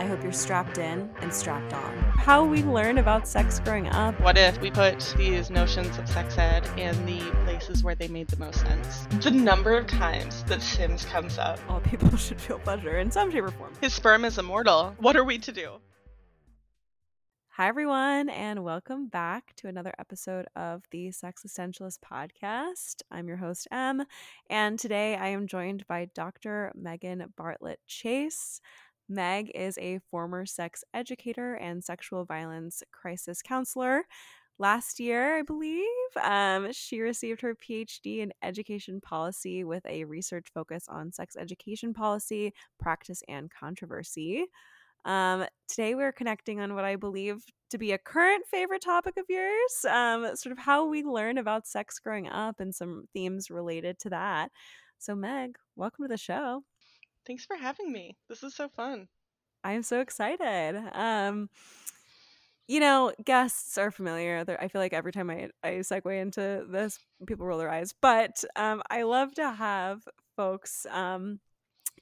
I hope you're strapped in and strapped on. How we learn about sex growing up. What if we put these notions of sex ed in the places where they made the most sense? The number of times that Sims comes up. All people should feel pleasure in some shape or form. His sperm is immortal. What are we to do? Hi, everyone, and welcome back to another episode of the Sexistentialist podcast. I'm your host, Em, and today I am joined by Dr. Meghanne Bartlett Chase. Meg is a former sex educator and sexual violence crisis counselor. Last year, I believe, um, she received her PhD in education policy with a research focus on sex education policy, practice, and controversy. Um, today, we're connecting on what I believe to be a current favorite topic of yours, um, sort of how we learn about sex growing up and some themes related to that. So, Meg, welcome to the show. Thanks for having me. This is so fun. I am so excited. Um, you know, guests are familiar. I feel like every time I, I segue into this, people roll their eyes. But um, I love to have folks um,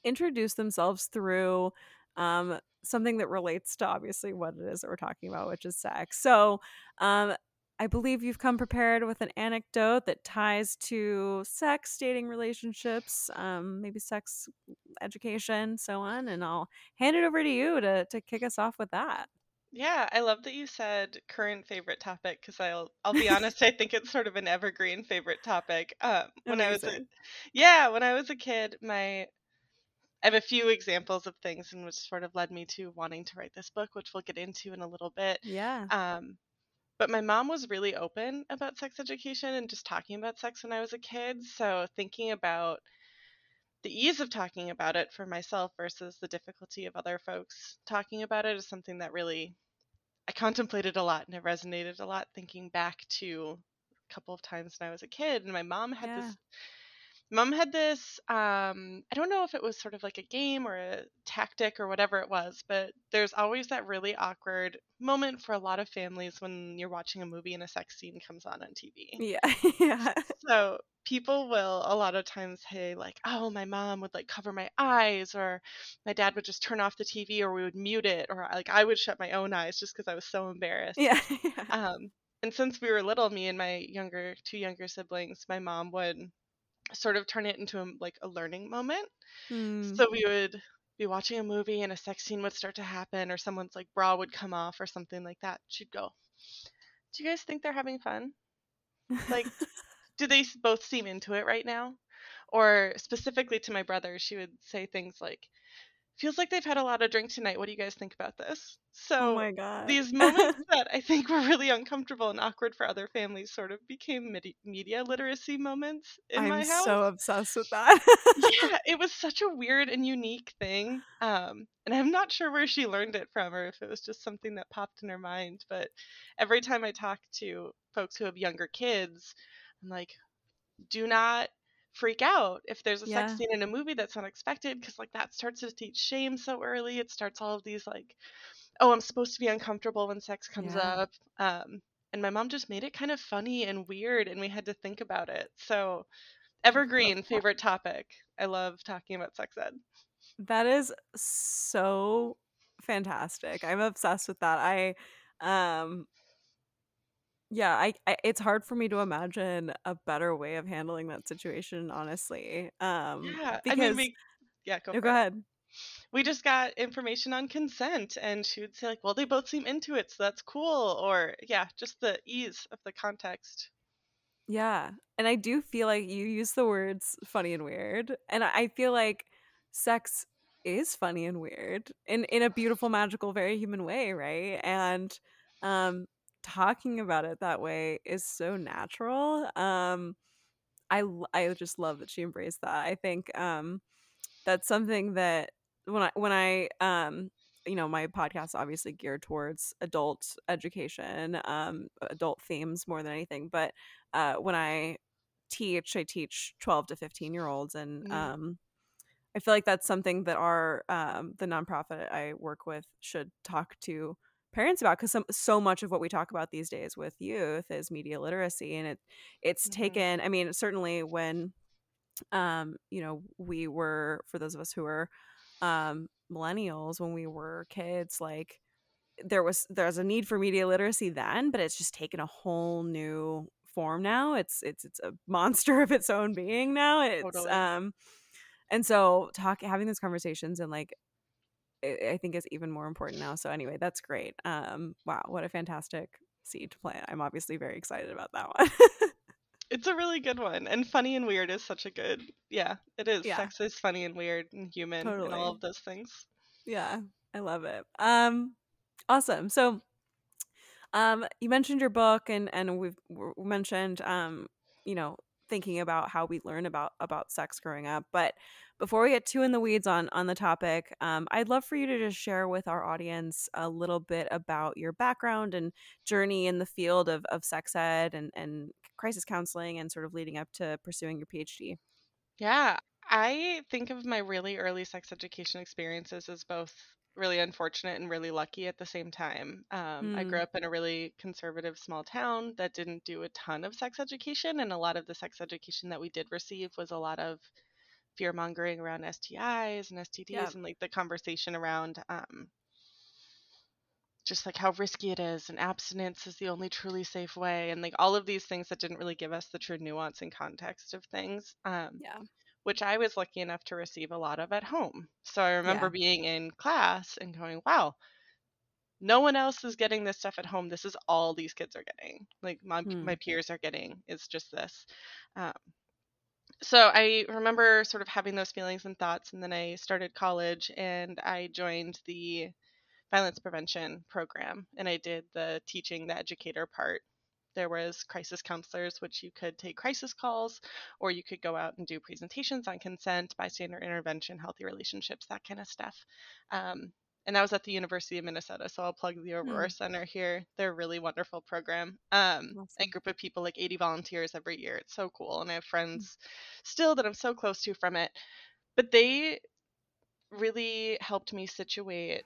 introduce themselves through um, something that relates to obviously what it is that we're talking about, which is sex. So, um, I believe you've come prepared with an anecdote that ties to sex, dating relationships, um, maybe sex education, so on. And I'll hand it over to you to to kick us off with that. Yeah, I love that you said current favorite topic because I'll I'll be honest, I think it's sort of an evergreen favorite topic. Um, when I was a, yeah, when I was a kid, my I have a few examples of things and which sort of led me to wanting to write this book, which we'll get into in a little bit. Yeah. Um, but my mom was really open about sex education and just talking about sex when I was a kid. So thinking about the ease of talking about it for myself versus the difficulty of other folks talking about it is something that really I contemplated a lot and it resonated a lot thinking back to a couple of times when I was a kid and my mom had yeah. this mom had this um i don't know if it was sort of like a game or a tactic or whatever it was but there's always that really awkward moment for a lot of families when you're watching a movie and a sex scene comes on on tv yeah yeah. So people will a lot of times say like oh my mom would like cover my eyes or my dad would just turn off the tv or we would mute it or like i would shut my own eyes just because i was so embarrassed. Yeah, yeah. um and since we were little me and my younger two younger siblings my mom would sort of turn it into a, like a learning moment. Mm. So we would be watching a movie and a sex scene would start to happen or someone's like bra would come off or something like that. She'd go, "Do you guys think they're having fun? Like do they both seem into it right now?" Or specifically to my brother, she would say things like, feels like they've had a lot of drink tonight. What do you guys think about this? oh So my god. these moments that I think were really uncomfortable and awkward for other families sort of became medi- media literacy moments in I'm my house. so obsessed with that. yeah, it was such a weird and unique thing. Um, and I'm not sure where she learned it from or if it was just something that popped in her mind. But every time I talk to folks who have younger kids, I'm like, do not freak out if there's a Yeah. sex scene in a movie that's unexpected because like that starts to teach shame so early it starts all of these like oh i'm supposed to be uncomfortable when sex comes Yeah. up um and my mom just made it kind of funny and weird and we had to think about it so evergreen favorite topic i love talking about sex ed That is so fantastic. I'm obsessed with that. I um yeah, I, I it's hard for me to imagine a better way of handling that situation, honestly. Um yeah i mean we yeah go no, go ahead. we just got information on consent and she would say like well they both seem into it so that's cool or yeah just the ease of the context Yeah. And I do feel like you use the words funny and weird. And I I feel like sex is funny and weird in in a beautiful, magical, very human way, right? And um talking about it that way is so natural. Um I I just love that she embraced that. I think um that's something that when I when I um you know my podcast obviously geared towards adult education um adult themes more than anything but uh when I teach I teach 12 to 15 year olds and Mm. um I feel like that's something that our um the nonprofit I work with should talk to parents about because so much of what we talk about these days with youth is media literacy and it it's Mhm. taken I mean certainly when um you know we were for those of us who were um millennials when we were kids like there was there's a need for media literacy then but it's just taken a whole new form now it's it's it's a monster of its own being now it's Totally. um and so talk having these conversations and like I I think is even more important now. So anyway, that's great. Um, wow, what a fantastic seed to plant. I'm obviously very excited about that one. It's a really good one. And funny and weird is such a good yeah, it is. Yeah. Sex is funny and weird and human and all of those things. yeah, I love it. Um, awesome. So, um, you mentioned your book, and and we've mentioned, um, you know, thinking about how we learn about about sex growing up. But before we get too in the weeds on on the topic, um, I'd love for you to just share with our audience a little bit about your background and journey in the field of of sex ed and and crisis counseling, and sort of leading up to pursuing your PhD. Yeah, I think of my really early sex education experiences as both really unfortunate and really lucky at the same time. Um, I grew Mm, up in a really conservative small town that didn't do a ton of sex education, and a lot of the sex education that we did receive was a lot of fear mongering around STIs and yeah. STDs and like the conversation around um, just like how risky it is and abstinence is the only truly safe way and like all of these things that didn't really give us the true nuance and context of things. Um, Yeah. Which I was lucky enough to receive a lot of at home. So I remember Yeah. being in class and going, wow, no one else is getting this stuff at home. This is all these kids are getting. Like my, Hmm. my peers are getting. It's just this. Um, so I remember sort of having those feelings and thoughts. And then I started college and I joined the violence prevention program and I did the teaching, the educator part. There was crisis counselors, which you could take crisis calls, or you could go out and do presentations on consent, bystander intervention, healthy relationships, that kind of stuff. Um, and that was at the University of Minnesota, so I'll plug the Aurora Hmm. Center here. They're a really wonderful program. Um, a group of people, like 80 volunteers every year. It's so cool, and I have Hmm. friends still that I'm so close to from it. But they really helped me situate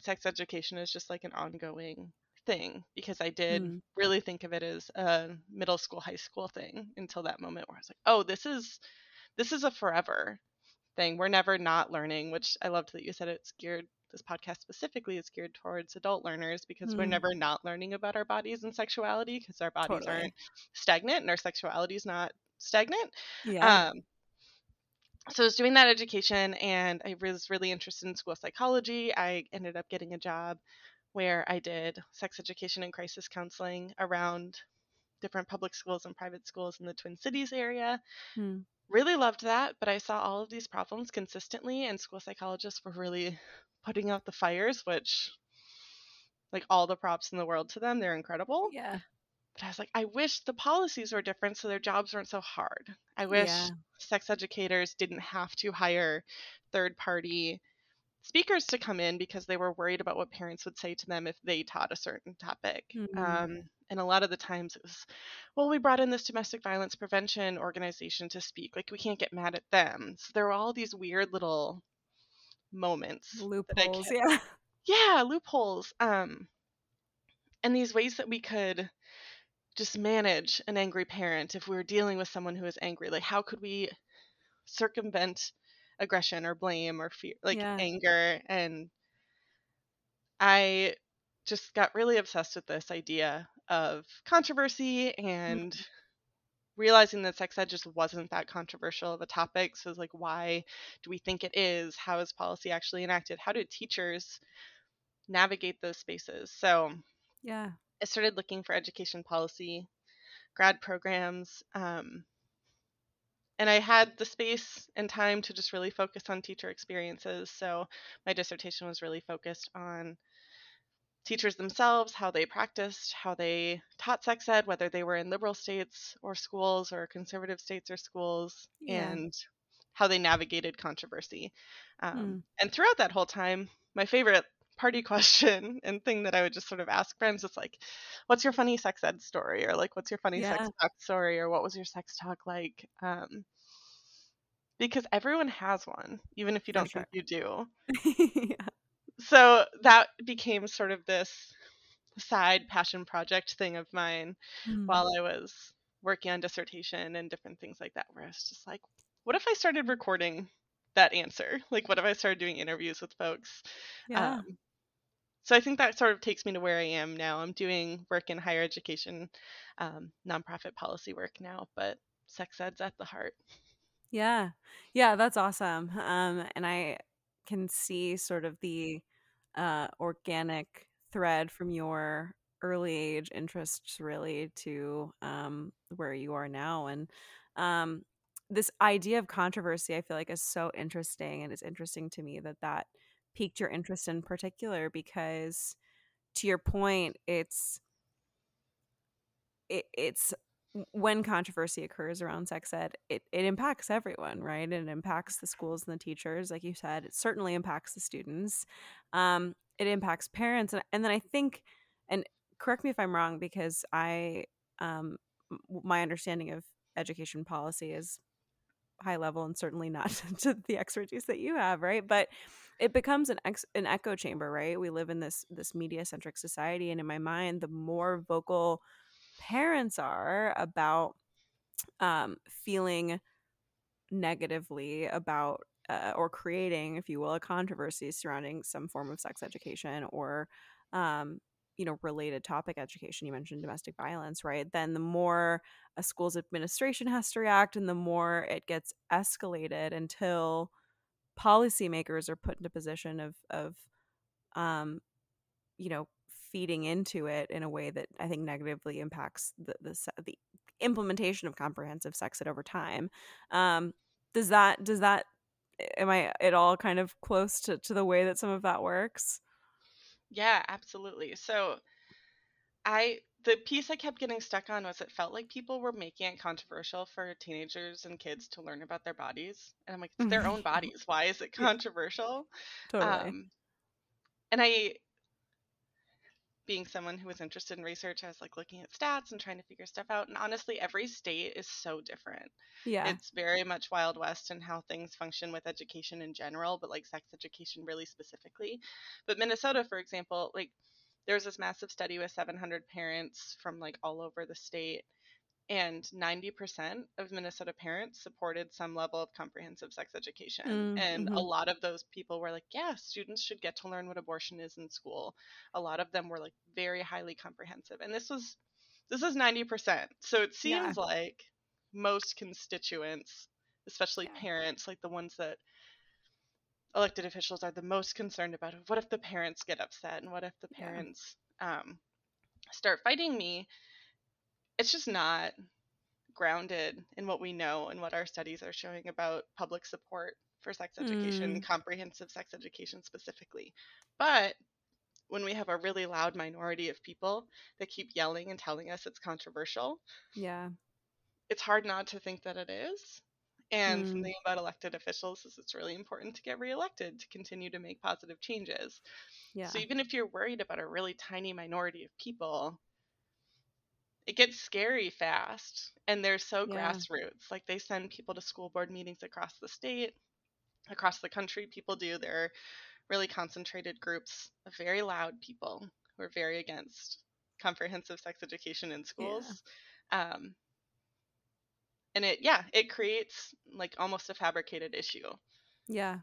sex education as just like an ongoing thing because I did Hmm. really think of it as a middle school, high school thing until that moment where I was like, oh, this is this is a forever thing. We're never not learning, which I loved that you said it's geared this podcast specifically is geared towards adult learners because we're Hmm. never not learning about our bodies and sexuality because our bodies Totally. aren't stagnant and our sexuality is not stagnant. Yeah. Um, so I was doing that education and I was really interested in school psychology. I ended up getting a job where I did sex education and crisis counseling around different public schools and private schools in the Twin Cities area. Hmm. Really loved that, but I saw all of these problems consistently, and school psychologists were really putting out the fires, which, like, all the props in the world to them. They're incredible. Yeah. But I was like, I wish the policies were different so their jobs weren't so hard. I wish Yeah. sex educators didn't have to hire third party speakers to come in because they were worried about what parents would say to them if they taught a certain topic. Hmm. Um, and a lot of the times it was, well, we brought in this domestic violence prevention organization to speak. Like, we can't get mad at them. So there were all these weird little moments Loopholes. Yeah. yeah, loopholes. Um, and these ways that we could just manage an angry parent if we were dealing with someone who is angry. Like, how could we circumvent aggression or blame or fear, like Yeah. anger? And I just got really obsessed with this idea of controversy and realizing that sex ed just wasn't that controversial of a topic. So it's like, why do we think it is? How is policy actually enacted? How do teachers navigate those spaces? So Yeah. I started looking for education policy, grad programs, um, and I had the space and time to just really focus on teacher experiences. So my dissertation was really focused on teachers themselves, how they practiced, how they taught sex ed, whether they were in liberal states or schools or conservative states or schools, Yeah. and how they navigated controversy. Um, Hmm. and throughout that whole time, my favorite party question and thing that I would just sort of ask friends is like, what's your funny sex ed story? Or like, what's your funny sex Yeah. talk story? Or what was your sex talk like? Um, because everyone has one, even if you don't sure. think you do. yeah. So that became sort of this side passion project thing of mine Hmm. while I was working on dissertation and different things like that, where I was just like, what if I started recording that answer? Like, what if I started doing interviews with folks? Yeah. Um, so I think that sort of takes me to where I am now. I'm doing work in higher education, um, nonprofit policy work now, but sex ed's at the heart. Yeah. Yeah, that's awesome. Um, and I can see sort of the uh, organic thread from your early age interests really to um, where you are now. And um, this idea of controversy, I feel like, is so interesting. And it's interesting to me that that piqued your interest in particular because, to your point, it's it, it's when controversy occurs around sex ed, it, it impacts everyone, right? It impacts the schools and the teachers, like you said. It certainly impacts the students. Um, it impacts parents, and, and then I think, and correct me if I'm wrong, because I, um, my understanding of education policy is high level and certainly not to the expertise that you have, right? But it becomes an ex- an echo chamber, right? We live in this this media centric society, and in my mind, the more vocal parents are about um, feeling negatively about uh, or creating, if you will, a controversy surrounding some form of sex education or, um, you know, related topic education. You mentioned domestic violence, right? Then the more a school's administration has to react, and the more it gets escalated until policymakers are put in a position of of um, you know feeding into it in a way that I think negatively impacts the the, the implementation of comprehensive sex ed over time. Um, does that does that am I at all kind of close to, to the way that some of that works? Yeah, absolutely. So I the piece I kept getting stuck on was it felt like people were making it controversial for teenagers and kids to learn about their bodies. And I'm like, it's their own bodies. Why is it controversial? Totally. Um, and I being someone who was interested in research, I was like looking at stats and trying to figure stuff out. And honestly, every state is so different. Yeah. It's very much Wild West and how things function with education in general, but like sex education really specifically. But Minnesota, for example, like there was this massive study with 700 parents from like all over the state and 90% of Minnesota parents supported some level of comprehensive sex education. Mm, and mm-hmm. a lot of those people were like, yeah, students should get to learn what abortion is in school. A lot of them were like very highly comprehensive. And this was this is 90%. So it seems yeah. like most constituents, especially yeah. parents, like the ones that elected officials are the most concerned about what if the parents get upset and what if the parents yeah. um, start fighting me it's just not grounded in what we know and what our studies are showing about public support for sex education, mm. comprehensive sex education specifically. But when we have a really loud minority of people that keep yelling and telling us it's controversial, yeah, it's hard not to think that it is. And mm. something about elected officials is it's really important to get reelected to continue to make positive changes. Yeah. So even if you're worried about a really tiny minority of people, it gets scary fast and they're so yeah. grassroots like they send people to school board meetings across the state across the country people do they're really concentrated groups of very loud people who are very against comprehensive sex education in schools yeah. um, and it yeah it creates like almost a fabricated issue yeah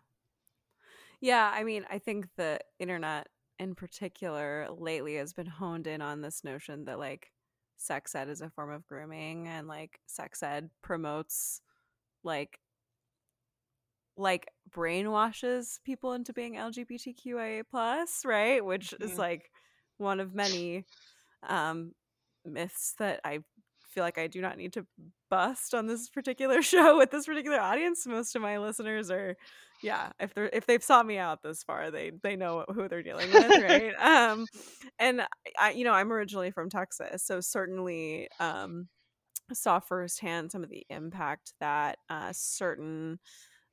yeah i mean i think the internet in particular lately has been honed in on this notion that like sex ed is a form of grooming and like sex ed promotes like like brainwashes people into being LGBTQIA plus, right? Which mm-hmm. is like one of many um myths that I feel like I do not need to bust on this particular show with this particular audience. Most of my listeners are yeah if they're if they've sought me out this far they they know who they're dealing with right um and i you know i'm originally from texas so certainly um saw firsthand some of the impact that uh certain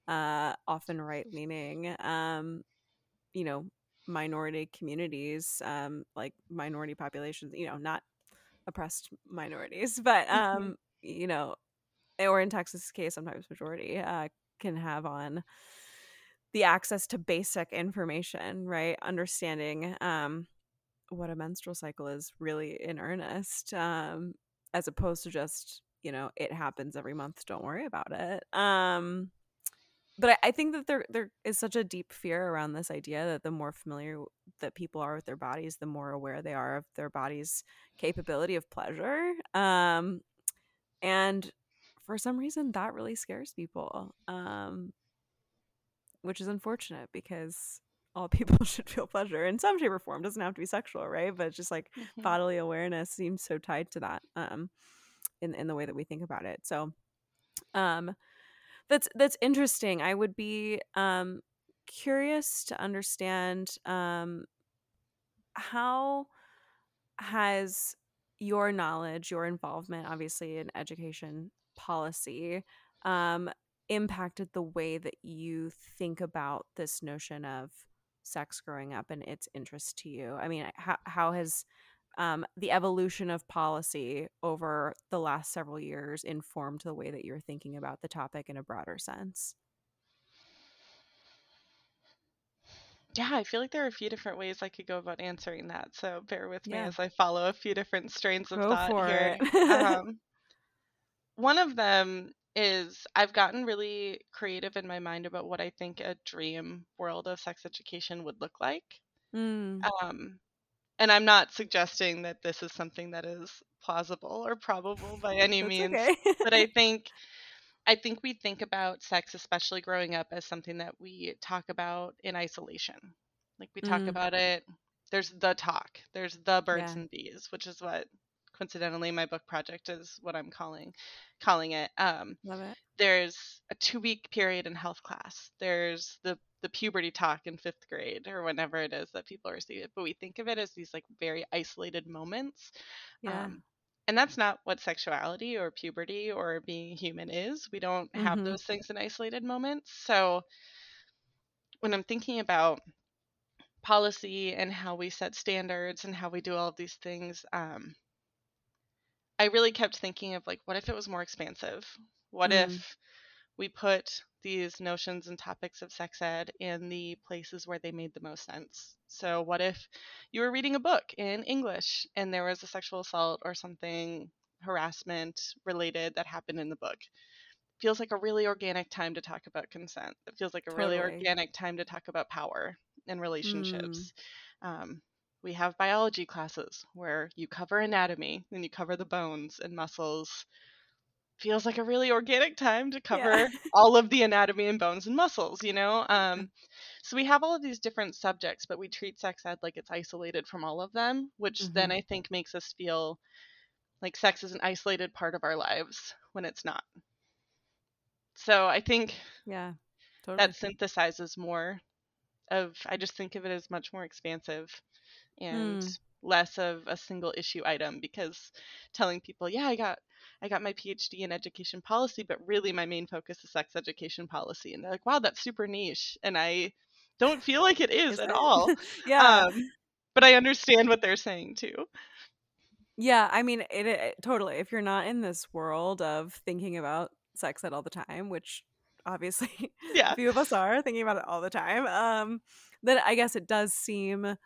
uh often right leaning um you know minority communities um like minority populations you know not oppressed minorities but mm-hmm. um you know or in texas case sometimes majority uh can have on the access to basic information, right? Understanding um, what a menstrual cycle is really in earnest, um, as opposed to just, you know, it happens every month, don't worry about it. Um, but I, I think that there there is such a deep fear around this idea that the more familiar that people are with their bodies, the more aware they are of their body's capability of pleasure. Um, and for some reason, that really scares people, um, which is unfortunate because all people should feel pleasure in some shape or form. It doesn't have to be sexual, right? But it's just like Mhm. bodily awareness seems so tied to that um, in in the way that we think about it. So, um, that's that's interesting. I would be um, curious to understand um, how has your knowledge, your involvement, obviously in education policy, um, impacted the way that you think about this notion of sex growing up and its interest to you? I mean, how how has um, the evolution of policy over the last several years informed the way that you're thinking about the topic in a broader sense? Yeah, I feel like there are a few different ways I could go about answering that. So bear with me Yeah. as I follow a few different strains of Go thought here. um, one of them is I've gotten really creative in my mind about what I think a dream world of sex education would look like. Mm, Um, and I'm not suggesting that this is something that is plausible or probable by any means, okay. but I think I think we think about sex, especially growing up, as something that we talk about in isolation. Like we talk Mm. about it. There's the talk. There's the birds Yeah. and bees, which is what coincidentally my book project is what I'm calling calling it. Um, Love it. there's a two week period in health class. There's the the puberty talk in fifth grade or whenever it is that people receive it. But we think of it as these like very isolated moments. Yeah. Um, and that's not what sexuality or puberty or being human is. We don't have Mhm. those things in isolated moments. So when I'm thinking about policy and how we set standards and how we do all of these things, um, I really kept thinking of like, what if it was more expansive? What Mm. if we put these notions and topics of sex ed in the places where they made the most sense? So, what if you were reading a book in English and there was a sexual assault or something harassment related that happened in the book? Feels like a really organic time to talk about consent. It feels like a really organic time to talk about power and Mm. relationships. Um, we have biology classes where you cover anatomy and you cover the bones and muscles. Feels like a really organic time to cover all of the anatomy and bones and muscles, you know? Um, so we have all of these different subjects, but we treat sex ed like it's isolated from all of them, which then Mhm. I think makes us feel like sex is an isolated part of our lives when it's not. So I think Yeah. Totally. that synthesizes more of I just think of it as much more expansive and Mm. less of a single issue item because telling people, yeah, I got I got my PhD in education policy, but really my main focus is sex education policy. And they're like, wow, that's super niche. And I don't feel like it is, Is at it? all. yeah. Um, but I understand what they're saying too. yeah. I mean, it, it totally. If you're not in this world of thinking about sex at all the time, which obviously Yeah. a few of us are thinking about it all the time, um, then I guess it does seem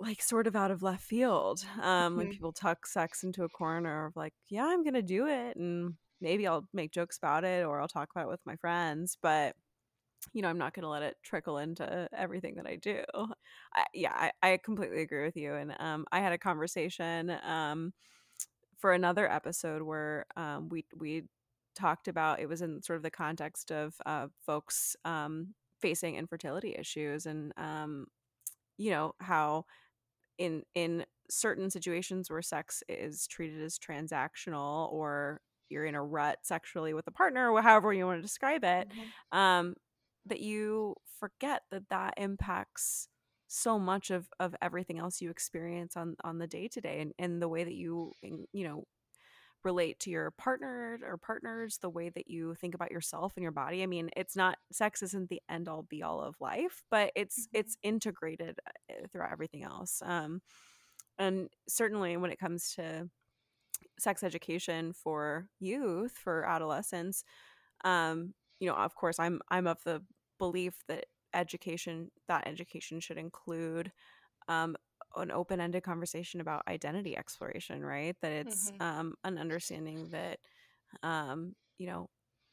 like sort of out of left field. Um, when Mhm. people tuck sex into a corner of like, yeah, I'm gonna do it, and maybe I'll make jokes about it or I'll talk about it with my friends, but you know, I'm not gonna let it trickle into everything that I do. I, yeah, I, I completely agree with you. And um, I had a conversation um, for another episode where um, we we talked about it was in sort of the context of uh, folks um, facing infertility issues and um, you know how in in certain situations where sex is treated as transactional or you're in a rut sexually with a partner or however you want to describe it Mhm. um that you forget that that impacts so much of of everything else you experience on on the day to day and and the way that you you know relate to your partner or partners the way that you think about yourself and your body i mean it's not sex isn't the end all be all of life but it's Mhm. it's integrated uh, throughout everything else um and certainly when it comes to sex education for youth for adolescents um you know of course i'm i'm of the belief that education that education should include um an open-ended conversation about identity exploration right that it's Mhm. um an understanding that um you know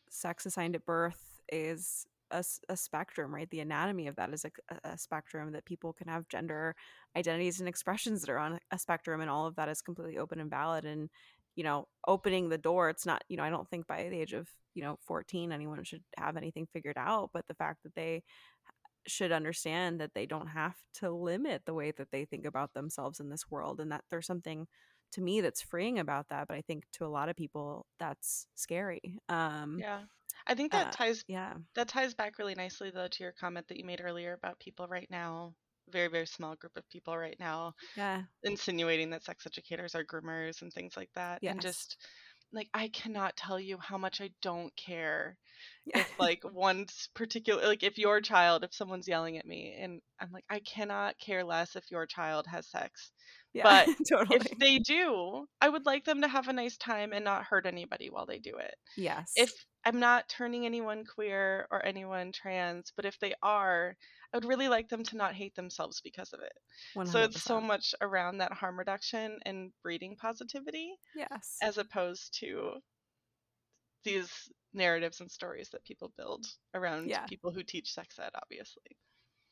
sex assigned at birth is a, a spectrum, right? The anatomy of that is a, a, spectrum that people can have gender identities and expressions that are on a spectrum, and all of that is completely open and valid. And you know, opening the door, it's not, you know, I don't think by the age of you know 14 anyone should have anything figured out, but the fact that they should understand that they don't have to limit the way that they think about themselves in this world and that there's something to me that's freeing about that but i think to a lot of people that's scary um yeah i think that uh, ties yeah that ties back really nicely though to your comment that you made earlier about people right now very very small group of people right now yeah insinuating that sex educators are groomers and things like that yes. and just like I cannot tell you how much I don't care if like one's particular like if your child if someone's yelling at me and I'm like I cannot care less if your child has sex. Yeah, but totally. if they do, I would like them to have a nice time and not hurt anybody while they do it. Yes. If I'm not turning anyone queer or anyone trans, but if they are, I would really like them to not hate themselves because of it. 100%. So it's so much around that harm reduction and breeding positivity. Yes. As opposed to these narratives and stories that people build around yeah. people who teach sex ed, obviously.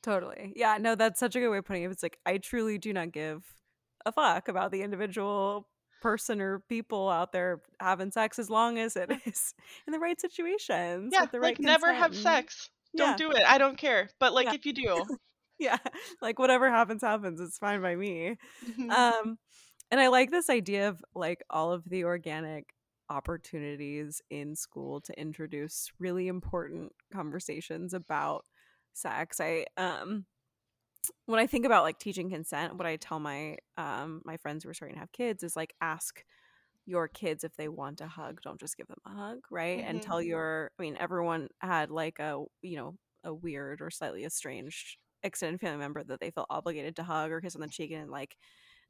Totally. Yeah, no, that's such a good way of putting it. It's like I truly do not give a fuck about the individual person or people out there having sex as long as it is in the right situations. Yeah, the right like never have sex. Don't do it. I don't care. But like yeah. if you do. yeah. Like whatever happens, happens. It's fine by me. Mm-hmm. Um and I like this idea of like all of the organic opportunities in school to introduce really important conversations about sex. I um when I think about like teaching consent, what I tell my um my friends who are starting to have kids is like ask your kids if they want a hug, don't just give them a hug, right? Mm-hmm. And tell your I mean everyone had like a you know a weird or slightly estranged extended family member that they felt obligated to hug or kiss on the cheek and like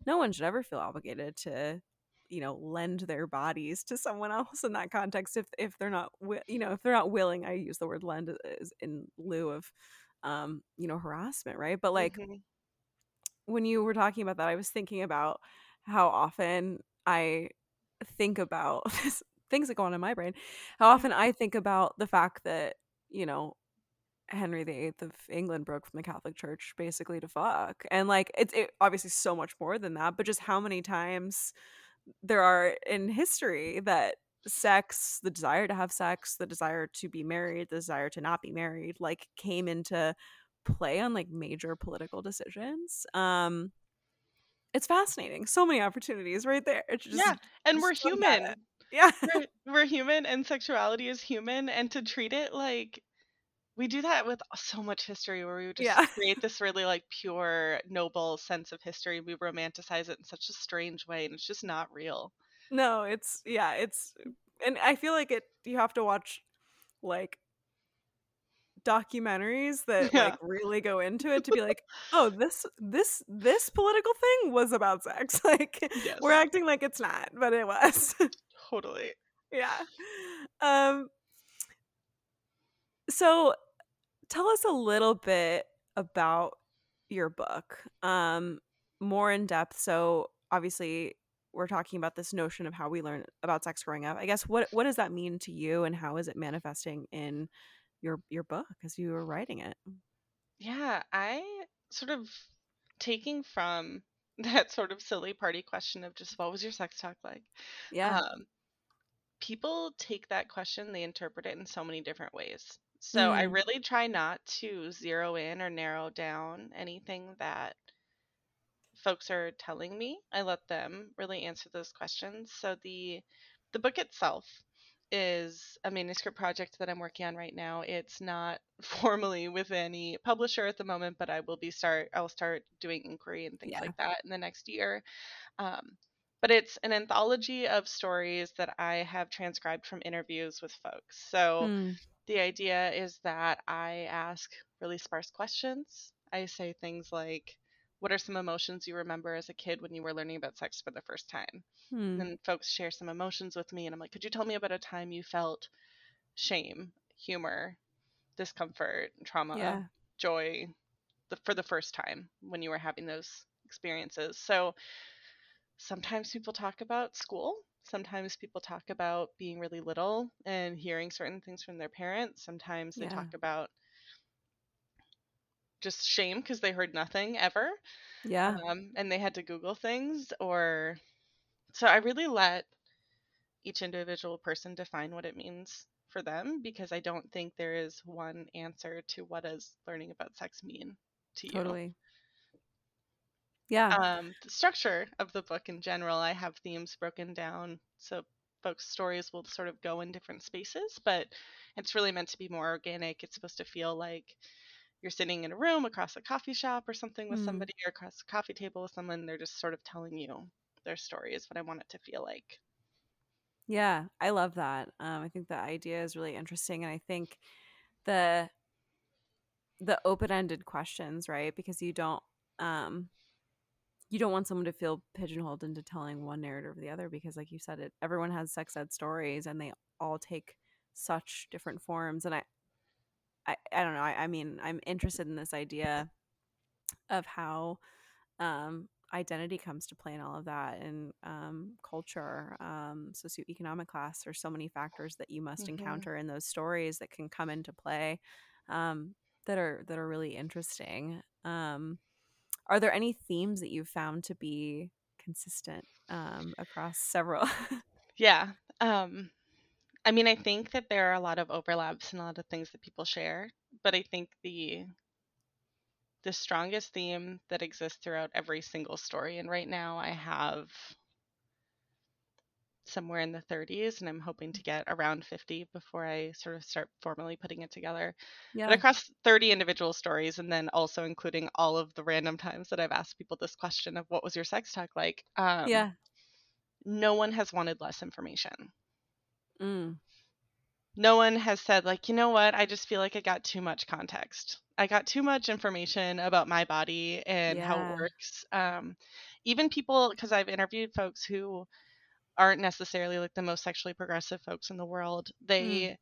no one should ever feel obligated to you know lend their bodies to someone else in that context if if they're not you know if they're not willing i use the word lend in lieu of um you know harassment right but like mm-hmm. when you were talking about that i was thinking about how often i think about things that go on in my brain how often i think about the fact that you know henry viii of england broke from the catholic church basically to fuck and like it's it, obviously so much more than that but just how many times there are in history that sex, the desire to have sex, the desire to be married, the desire to not be married, like came into play on like major political decisions. Um it's fascinating. So many opportunities right there. Just, yeah, and we're human. Yeah, we're, we're human, and sexuality is human, and to treat it like we do that with so much history where we just yeah. create this really like pure noble sense of history we romanticize it in such a strange way and it's just not real no it's yeah it's and i feel like it you have to watch like documentaries that yeah. like really go into it to be like oh this this this political thing was about sex. Like yes. we're acting like it's not but it was. Totally. Yeah. Um so tell us a little bit about your book um more in depth. So obviously we're talking about this notion of how we learn about sex growing up. I guess what what does that mean to you and how is it manifesting in your your book as you were writing it yeah i sort of taking from that sort of silly party question of just what was your sex talk like yeah um, people take that question they interpret it in so many different ways so I mm. really try not to zero in or narrow down anything that folks are telling me. I let them really answer those questions. So the the book itself is a manuscript project that I'm working on right now. It's not formally with any publisher at the moment, but I will be start I'll start doing inquiry and things yeah. like that in the next year. Um, but it's an anthology of stories that I have transcribed from interviews with folks. So mm the idea is that I ask really sparse questions. I say things like, What are some emotions you remember as a kid when you were learning about sex for the first time? Hmm. And folks share some emotions with me, and I'm like, Could you tell me about a time you felt shame, humor, discomfort, trauma, yeah. joy the, for the first time when you were having those experiences? So sometimes people talk about school Sometimes people talk about being really little and hearing certain things from their parents. Sometimes they Yeah. talk about just shame because they heard nothing ever Yeah. um, and they had to Google things. Or so I really let each individual person define what it means for them because I don't think there is one answer to what does learning about sex mean to you. Totally. Yeah. Um, the structure of the book in general, I have themes broken down so folks' stories will sort of go in different spaces, but it's really meant to be more organic. It's supposed to feel like you're sitting in a room across a coffee shop or something with Mm. somebody or across a coffee table with someone. They're just sort of telling you their story, is what I want it to feel like. Yeah, I love that. Um, I think the idea is really interesting, and I think the the open ended questions, right? Because you don't um, you don't want someone to feel pigeonholed into telling one narrative or the other, because, like you said, it everyone has sex ed stories, and they all take such different forms. And I, I, I don't know. I, I mean, I'm interested in this idea of how um, identity comes to play in all of that and um, culture, um, socioeconomic class. There's so many factors that you must Mhm. encounter in those stories that can come into play um, that are that are really interesting. Um, are there any themes that you've found to be consistent um, across several? Yeah. I mean, I think that there are a lot of overlaps and a lot of things that people share, but I think the the strongest theme that exists throughout every single story, and right now I have somewhere in the 30s, and I'm hoping to get around 50 before I sort of start formally putting it together. yeah, But across 30 individual stories, and then also including all of the random times that I've asked people this question of what was your sex talk like, um, yeah, no one has wanted less information. Mm, no one has said like you know what? I just feel like i got too much context. I got too much information about my body and how it works. Um, even people because i've interviewed folks who aren't necessarily like the most sexually progressive folks in the world they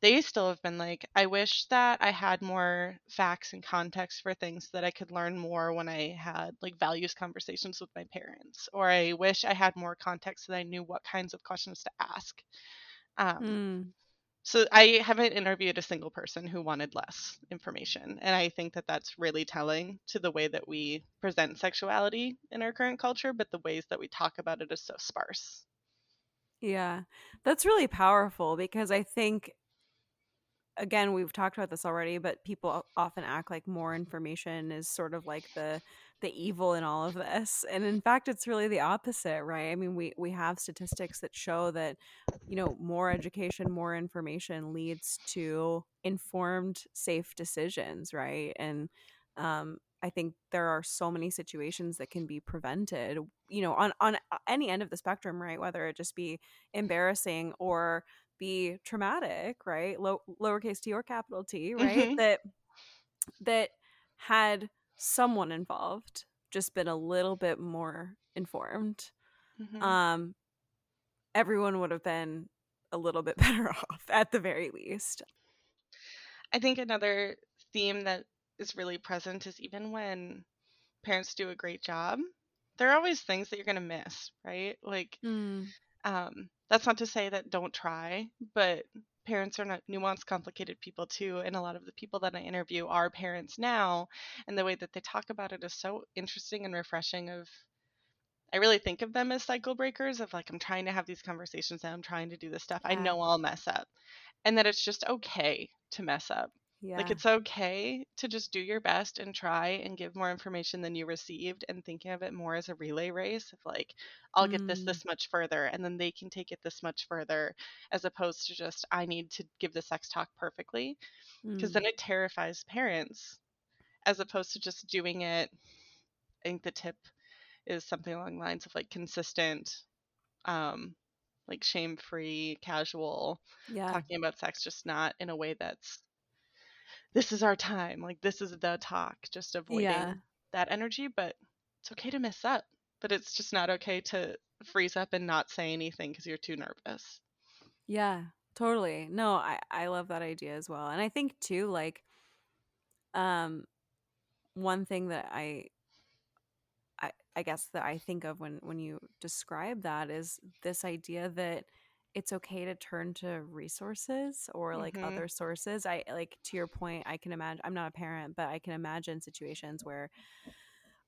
they still have been like i wish that i had more facts and context for things that i could learn more when i had like values conversations with my parents or i wish i had more context so that i knew what kinds of questions to ask um, mm, so I haven't interviewed a single person who wanted less information, and I think that that's really telling to the way that we present sexuality in our current culture, but the ways that we talk about it is so sparse. yeah. That's really powerful because I think again we've talked about this already but people often act like more information is sort of like the the evil in all of this and in fact it's really the opposite right i mean we we have statistics that show that you know more education more information leads to informed safe decisions right and um I think there are so many situations that can be prevented, you know, on on any end of the spectrum, right? Whether it just be embarrassing or be traumatic, right? Low, lowercase t or capital T, right? Mhm. That that had someone involved just been a little bit more informed, Mhm. um, everyone would have been a little bit better off at the very least. I think another theme that is really present is even when parents do a great job, there are always things that you're going to miss, right? Like, Mm, um, that's not to say that don't try, but parents are not nuanced, complicated people too. And a lot of the people that I interview are parents now, and the way that they talk about it is so interesting and refreshing. Of I really think of them as cycle breakers. Of like I'm trying to have these conversations and I'm trying to do this stuff. I know I'll mess up, and that it's just okay to mess up. Yeah. Like it's okay to just do your best and try and give more information than you received and thinking of it more as a relay race of like I'll get this Mm. this much further and then they can take it this much further as opposed to just I need to give the sex talk perfectly because Mm, then it terrifies parents as opposed to just doing it I think the tip is something along the lines of like consistent um like shame-free casual yeah. talking about sex just not in a way that's this is our time like this is the talk just avoiding Yeah. that energy but it's okay to mess up but it's just not okay to freeze up and not say anything because you're too nervous Yeah, totally. No, I I love that idea as well. And I think too like um one thing that I I, I guess that I think of when when you describe that is this idea that it's okay to turn to resources or like Mhm. other sources. I like to your point, I can imagine I'm not a parent, but I can imagine situations where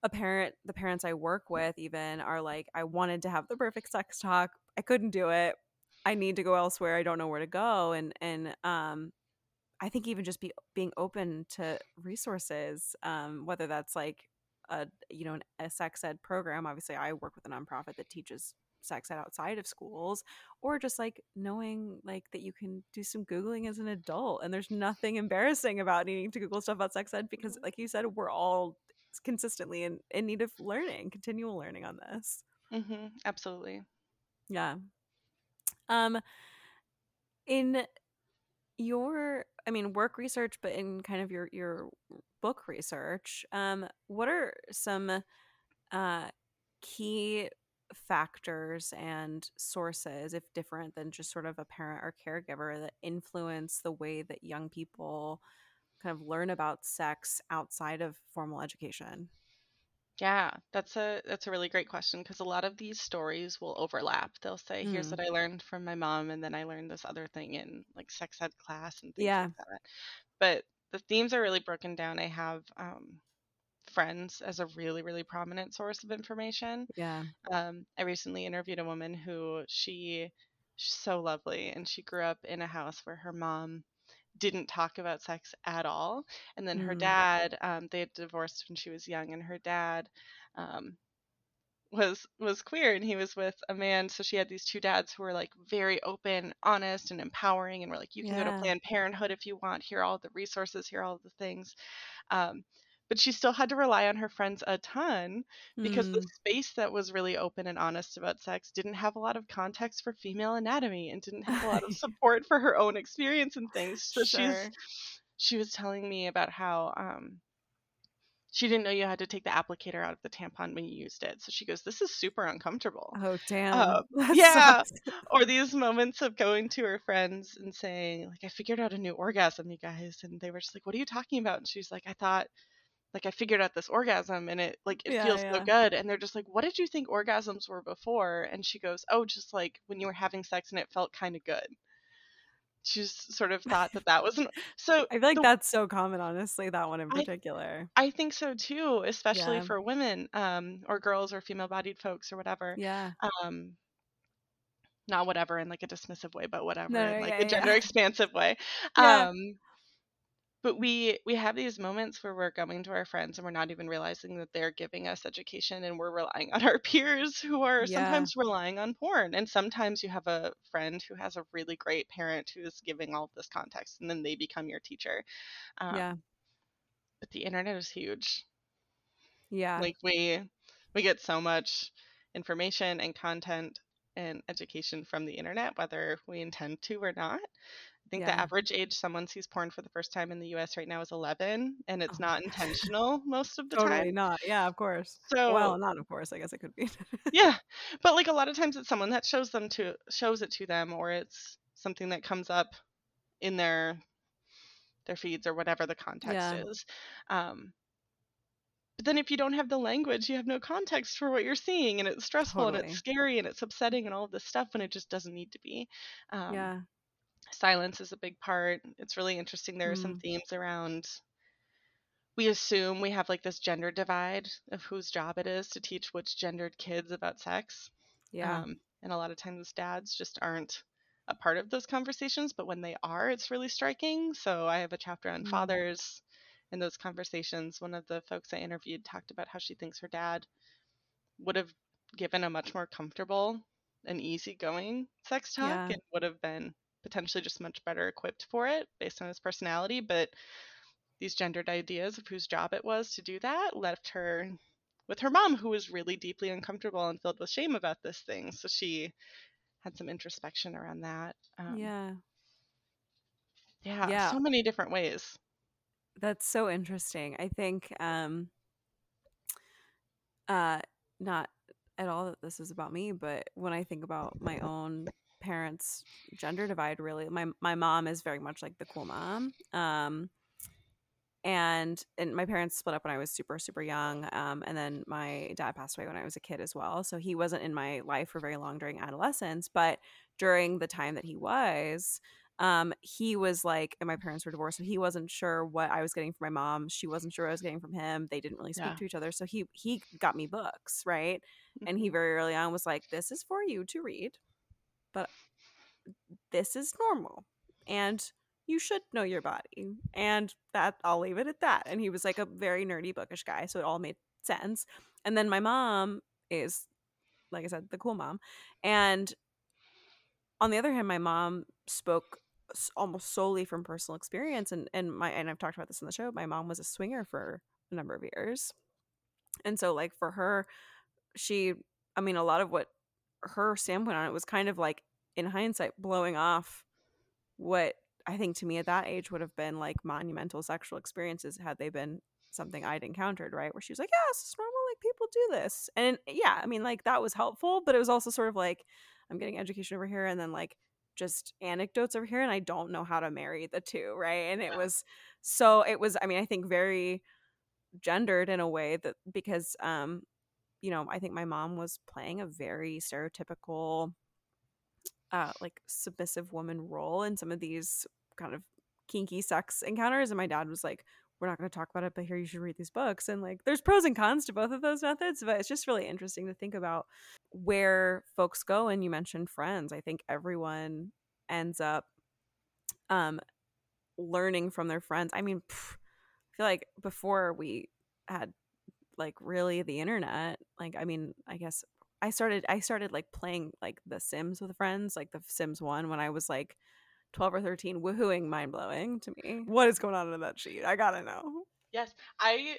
a parent the parents I work with even are like I wanted to have the perfect sex talk. I couldn't do it. I need to go elsewhere. I don't know where to go and and um I think even just be being open to resources um whether that's like a you know an, a sex ed program obviously I work with a nonprofit that teaches sex ed outside of schools or just like knowing like that you can do some googling as an adult and there's nothing embarrassing about needing to google stuff about sex ed because like you said we're all consistently in, in need of learning continual learning on this Mhm. Absolutely. yeah um in your i mean work research but in kind of your your book research um what are some uh key factors and sources if different than just sort of a parent or caregiver that influence the way that young people kind of learn about sex outside of formal education Yeah, that's a that's a really great question because a lot of these stories will overlap. They'll say, "Here's mm. what I learned from my mom, and then I learned this other thing in like sex ed class and things yeah like that." But the themes are really broken down. I have um, friends as a really really prominent source of information. yeah Um, I recently interviewed a woman who she she's so lovely, and she grew up in a house where her mom didn't talk about sex at all. And then her mm. dad, um, they had divorced when she was young, and her dad um, was was queer, and he was with a man. So she had these two dads who were like very open, honest, and empowering, and were like, "You can go to yeah Planned Parenthood if you want. Here are all the resources. Here are all the things." Um, but she still had to rely on her friends a ton because the mm. space that was really open and honest about sex didn't have a lot of context for female anatomy and didn't have a lot of support for her own experience and things. So she's sure she was telling me about how um she didn't know you had to take the applicator out of the tampon when you used it. So she goes, "This is super uncomfortable." oh damn Uh, yeah, sucks or these moments of going to her friends and saying, like, "I figured out a new orgasm, you guys," and they were just like, "What are you talking about?" And she's like, "I thought." Like I figured out this orgasm and it like it yeah feels so good and they're just like what did you think orgasms were before and she goes oh just like when you were having sex and it felt kind of good she just sort of thought that that wasn't so I feel like the that's so common, honestly, that one in particular. I think so too, especially Yeah. for women, um, or girls or female-bodied folks or whatever. Yeah. Um, not whatever in like a dismissive way, but whatever No, in like yeah, a gender yeah. expansive way. Yeah. Um, but we we have these moments where we're going to our friends and we're not even realizing that they're giving us education and we're relying on our peers who are Yeah. sometimes relying on porn. And sometimes you have a friend who has a really great parent who is giving all of this context and then they become your teacher. Um, Yeah. but the internet is huge. Yeah. like we we get so much information and content and education from the internet whether we intend to or not i think the average age someone sees porn for the first time in the us right now is 11 and it's Oh not intentional most of the Totally time not. Yeah, of course. so Well, not of course. I guess it could be. yeah but like a lot of times it's someone that shows them to shows it to them or it's something that comes up in their their feeds or whatever the context Yeah. is um But then if you don't have the language, you have no context for what you're seeing, and it's stressful and it's scary and it's upsetting and all of this stuff when it just doesn't need to be. Um, Yeah. Silence is a big part. It's really interesting. There are some Mm. themes around. We assume we have like this gender divide of whose job it is to teach which gendered kids about sex. Yeah. Um, and a lot of times dads just aren't a part of those conversations, but when they are, it's really striking. So I have a chapter on Mm. fathers in those conversations. One of the folks I interviewed talked about how she thinks her dad would have given a much more comfortable and easygoing sex talk Yeah. and would have been potentially just much better equipped for it based on his personality. But these gendered ideas of whose job it was to do that left her with her mom, who was really deeply uncomfortable and filled with shame about this thing. So she had some introspection around that. Um, Yeah. yeah, Yeah. so many different ways. That's so interesting. I think um uh not at all that this is about me, but when I think about my own parents gender divide really my my mom is very much like the cool mom. Um and and my parents split up when I was super super young, um, and then my dad passed away when I was a kid as well. So he wasn't in my life for very long during adolescence, but during the time that he was, um, he was like, and my parents were divorced, so he wasn't sure what I was getting from my mom. She wasn't sure what I was getting from him. They didn't really speak Yeah. to each other, so he he got me books, right? And he Mhm. very early on was like, "This is for you to read, but this is normal, and you should know your body." And that I'll leave it at that. And he was like a very nerdy, bookish guy, so it all made sense. And then my mom is, like I said, the cool mom, and on the other hand, my mom spoke almost solely from personal experience and and my and I've talked about this in the show. My mom was a swinger for a number of years. And so like for her she I mean a lot of what her standpoint on it was kind of like in hindsight blowing off what I think to me at that age would have been like monumental sexual experiences had they been something I'd encountered, right? Where she was like, "Yeah, it's normal. Like people do this," and yeah, I mean, like that was helpful, but it was also sort of like I'm getting education over here, and then like just anecdotes over here, and I don't know how to marry the two, right? And it was so it was. I mean, I think very gendered in a way that because um you know i think my mom was playing a very stereotypical uh like submissive woman role in some of these kind of kinky sex encounters and my dad was like we're not going to talk about it but here you should read these books and like there's pros and cons to both of those methods but it's just really interesting to think about where folks go and you mentioned friends i think everyone ends up um learning from their friends. I mean pff, i feel like before we had like really the internet like i mean i guess i started i started like playing like the sims with friends like the sims 1 when i was like 12 or 13 woohooing mind-blowing to me what is going on in that sheet i gotta know Yes, I.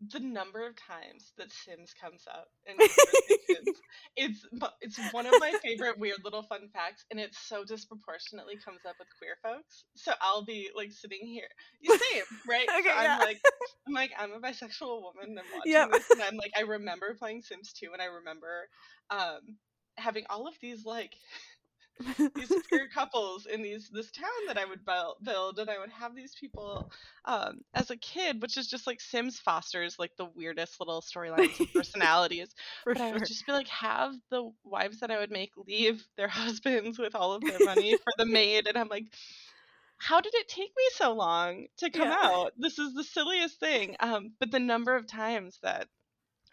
The number of times that Sims comes up in conversations, it's it's one of my favorite weird little fun facts, and it so disproportionately comes up with queer folks. So I'll be like sitting here, you same, right? Okay, so I'm yeah. like, I'm like, I'm a bisexual woman, and I'm watching Yep. this, and I'm like, I remember playing Sims 2, and I remember um, having all of these like these queer couples in these this town that I would build, build and I would have these people um, as a kid, which is just like Sims fosters like the weirdest little storylines and personalities. but I would just be like have the wives that I would make leave their husbands with all of their money for the maid, and I'm like. How did it take me so long to come Yeah. out? This is the silliest thing. Um, but the number of times that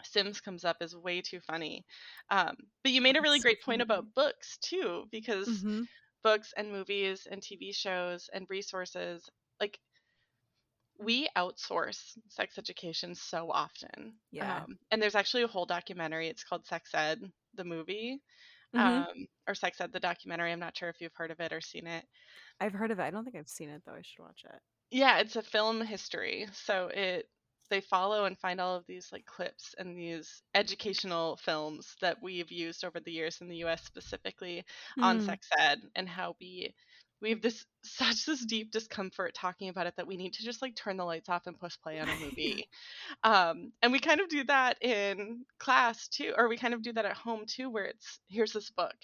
Sims comes up is way too funny. Um, but you made a really so great point about books too, because Mhm. books and movies and TV shows and resources like we outsource sex education so often. Yeah. Um, and there's actually a whole documentary. It's called Sex Ed, the movie, Mhm. um, or Sex Ed, the documentary. I'm not sure if you've heard of it or seen it. i've heard of it i don't think i've seen it though i should watch it Yeah, it's a film history. So it they follow and find all of these like clips and these educational films that we've used over the years in the US specifically on Hmm. sex ed and how we we have this such this deep discomfort talking about it that we need to just like turn the lights off and push play on a movie. um and we kind of do that in class too or we kind of do that at home too where it's here's this book.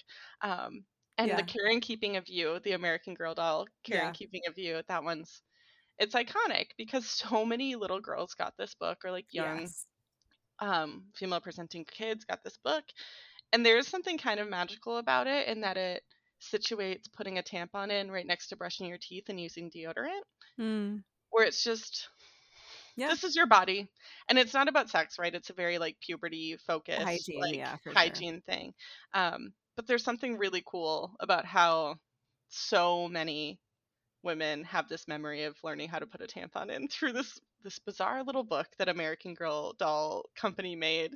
Um and Yeah. the care and keeping of you, the American Girl doll, care Yeah. and keeping of you, that one's it's iconic because so many little girls got this book or like young yes um, female presenting kids got this book and there's something kind of magical about it in that it situates putting a tampon in right next to brushing your teeth and using deodorant Hmm. where it's just yeah this is your body and it's not about sex right it's a very like puberty focused Hygiene, like yeah, for sure. hygiene thing um, but there's something really cool about how so many women have this memory of learning how to put a tampon in through this this bizarre little book that American Girl doll company made.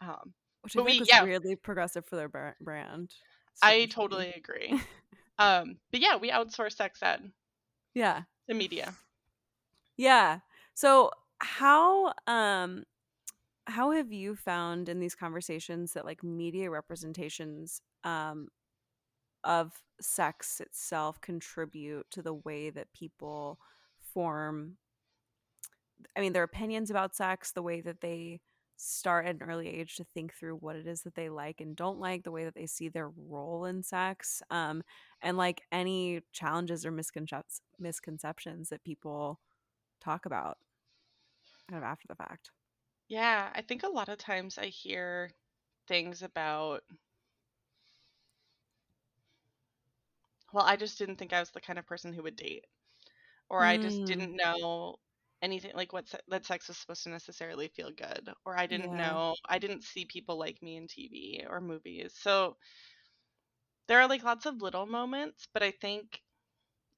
Um, which i think we- was yeah. weirdly progressive for their bra- brand I totally agree. um, but yeah, we outsource sex ed yeah The media. Yeah. So how um how have you found in these conversations that like media representations um of sex itself contribute to the way that people form I mean their opinions about sex, the way that they start at an early age to think through what it is that they like and don't like, the way that they see their role in sex, um, and like any challenges or misconceptions misconceptions that people talk about kind of after the fact. Yeah, I think a lot of times I hear things about well, I just didn't think I was the kind of person who would date. Or I just Mm, didn't know anything like what se- that sex was supposed to necessarily feel good. Or I didn't yeah. know I didn't see people like me in TV or movies. So there are like lots of little moments, but I think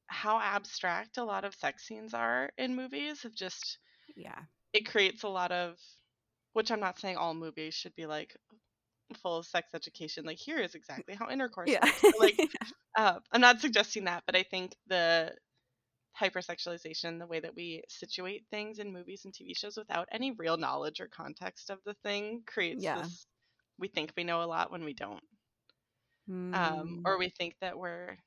how abstract a lot of sex scenes are in movies have just Yeah. it creates a lot of which I'm not saying all movies should be like full of sex education like here is exactly how intercourse Yeah. works like uh, i'm not suggesting that but i think the hypersexualization the way that we situate things in movies and tv shows without any real knowledge or context of the thing creates Yeah. this we think we know a lot when we don't um, Mm, or we think that we're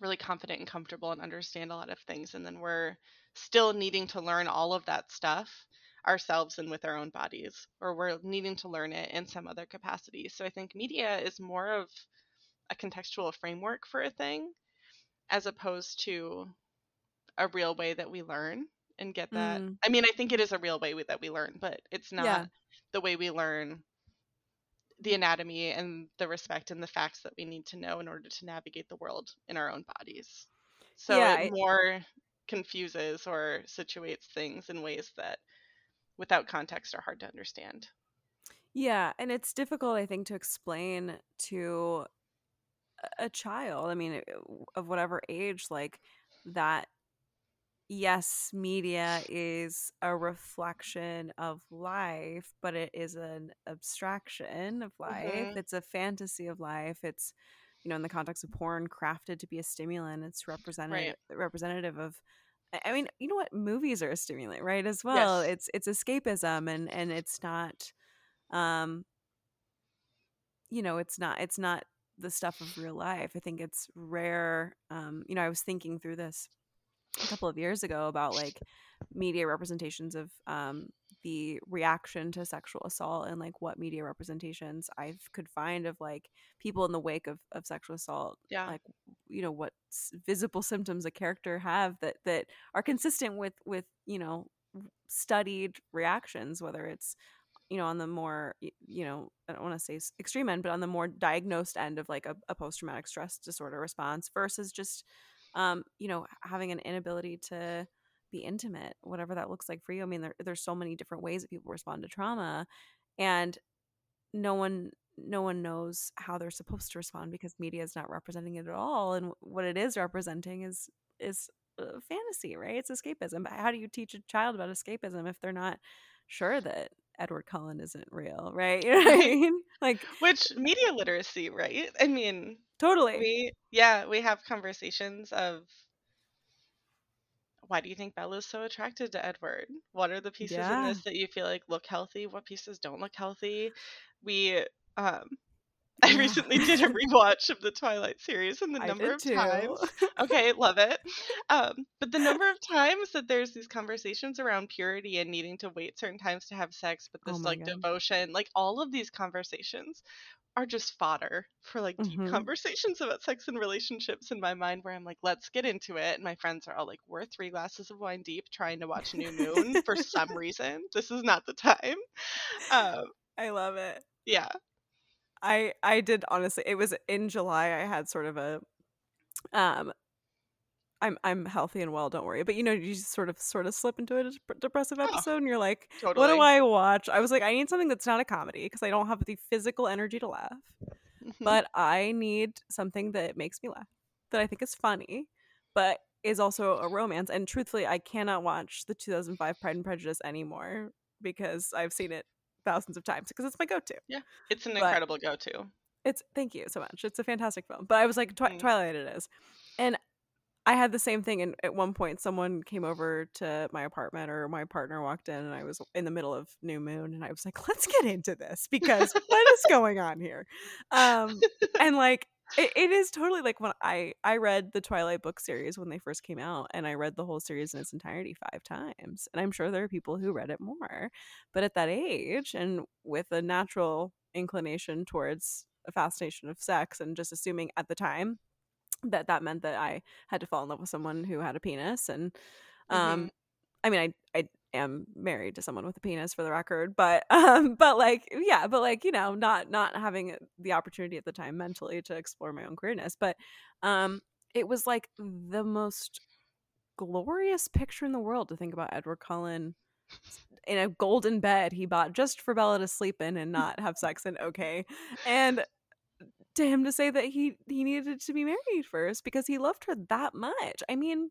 really confident and comfortable and understand a lot of things and then we're still needing to learn all of that stuff ourselves and with our own bodies or we're needing to learn it in some other capacity so i think media is more of a contextual framework for a thing as opposed to a real way that we learn and get that mm, i mean i think it is a real way that we learn but it's not yeah. the way we learn the anatomy and the respect and the facts that we need to know in order to navigate the world in our own bodies. So Yeah. it I- more confuses or situates things in ways that without context are hard to understand. Yeah, and it's difficult, I think, to explain to a- child. I mean, of whatever age, like that. Yes, media is a reflection of life, but it is an abstraction of life. Mhm. It's a fantasy of life. It's, you know, in the context of porn, crafted to be a stimulant. It's representative representative of. I mean, you know what? Movies are a stimulant, right? As well, Yes. it's it's escapism, and and it's not um you know it's not it's not the stuff of real life i think it's rare um you know i was thinking through this a couple of years ago about like media representations of um the reaction to sexual assault and like what media representations i could find of like people in the wake of, of sexual assault Yeah. like you know what visible symptoms a character have that that are consistent with with you know studied reactions whether it's you know on the more you know i don't want to say extreme end but on the more diagnosed end of like a, a post-traumatic stress disorder response versus just um you know having an inability to be intimate whatever that looks like for you. I mean there, there's so many different ways that people respond to trauma and no one no one knows how they're supposed to respond because media is not representing it at all and what it is representing is is uh, fantasy right? It's escapism how do you teach a child about escapism if they're not sure that edward cullen isn't real right? You know what i mean? Like Which media literacy, right? I mean, totally. we yeah, we have conversations of why do you think Bella's so attracted to Edward? What are the pieces in this that you feel like look healthy? What pieces don't look healthy? We um I recently did a rewatch of the Twilight series and the i number of too times okay, love it. Um, but the number of times that there's these conversations around purity and needing to wait certain times to have sex, but oh this my like god devotion, like all of these conversations are just fodder for like deep hmm conversations about sex and relationships in my mind where I'm like, let's get into it. And my friends are all like, we're three glasses of wine deep trying to watch New Moon for some reason. This is not the time. Um, i love it yeah. I I did honestly. It was in July. I had sort of a um. I'm I'm healthy and well. Don't worry. But you know, you just sort of sort of slip into a dep- depressive Oh, episode, and you're like, "What do. I watch?" I was like, "I need something that's not a comedy because I don't have the physical energy to laugh, Mhm. but I need something that makes me laugh, that I think is funny, but is also a romance." And truthfully, I cannot watch the 2005 Pride and Prejudice anymore because I've seen it thousands of times because it's my go-to. Yeah. It's an But incredible go to. it's thank you so much. It's a fantastic film. But I was like, Twi- Mm. Twilight, it is, and I had the same thing. And at one point, someone came over to my apartment, or my partner walked in, and I was in the middle of New Moon, and I was like, let's get into this because what is going on here? Um, and like. It, it is totally like when I I read the Twilight book series when they first came out, and I read the whole series in its entirety five times. And I'm sure there are people who read it more, but at that age and with a natural inclination towards a fascination of sex, and just assuming at the time that that meant that I had to fall in love with someone who had a penis and Um, Mhm. I mean, I I am married to someone with a penis for the record, but um, but like yeah, but like you know, not not having the opportunity at the time mentally to explore my own queerness, but um, it was like the most glorious picture in the world to think about Edward Cullen in a golden bed he bought just for Bella to sleep in and not have sex in. Okay, and to him to say that he he needed to be married first because he loved her that much. I mean,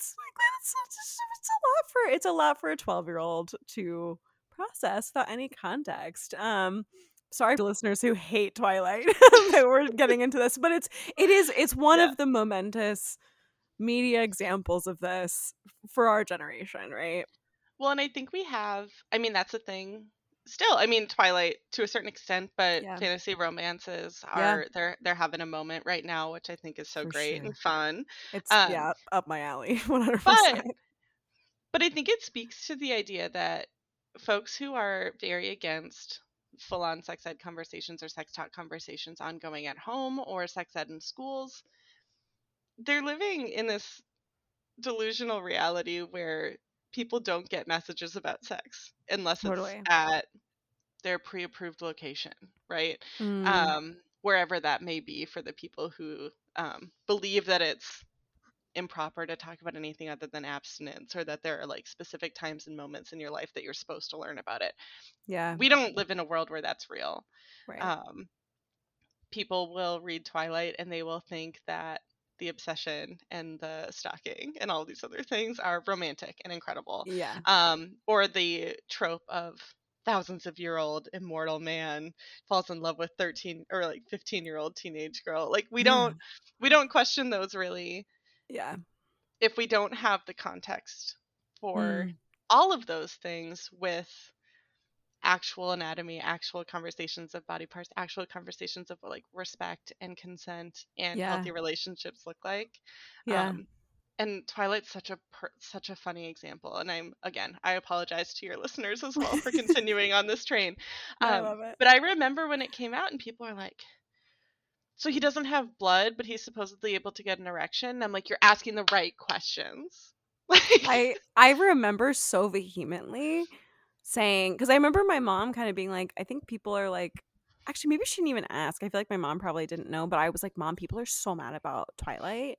let's like that's it's, it's a lot for it's a lot for a 12 year old to process without any context. Um sorry to listeners who hate Twilight that we're getting into this, but it's it is it's one Yeah. of the momentous media examples of this for our generation, right? Well, and I think we have. I mean, that's a thing. Still, I mean, Twilight to a certain extent, but Yeah. fantasy romances Yeah. are they're they're having a moment right now, which I think is so For great sure. and fun. It's Um, yeah, up my alley 100%. But but I think it speaks to the idea that folks who are very against full on sex ed conversations or sex talk conversations ongoing at home or sex ed in schools, they're living in this delusional reality where people don't get messages about sex unless Totally. at their pre approved location, right? Mm, Um, wherever that may be for the people who um, believe that it's improper to talk about anything other than abstinence or that there are like specific times and moments in your life that you're supposed to learn about it. yeah, We don't live in a world where that's real. right. Um, people will read Twilight and they will think that the obsession and the stalking and all these other things are romantic and incredible. yeah. Um, or the trope of thousands of year old immortal man falls in love with 13 or like 15 year old teenage girl. Like we don't we don't question those really Yeah. if we don't have the context for Mm. all of those things with actual anatomy, actual conversations of body parts, actual conversations of what like respect and consent and Yeah. healthy relationships look like. Yeah. Um, and Twilight's such a per- such a funny example, and I'm again I apologize to your listeners as well for continuing on this train. I Um, love it. but I remember when it came out, and people are like, "So he doesn't have blood, but he's supposedly able to get an erection." And I'm like, "You're asking the right questions." Like, I I remember so vehemently saying because I remember my mom kind of being like, I think people are like, actually maybe she didn't even ask. I feel like my mom probably didn't know, but I was like, Mom, people are so mad about Twilight.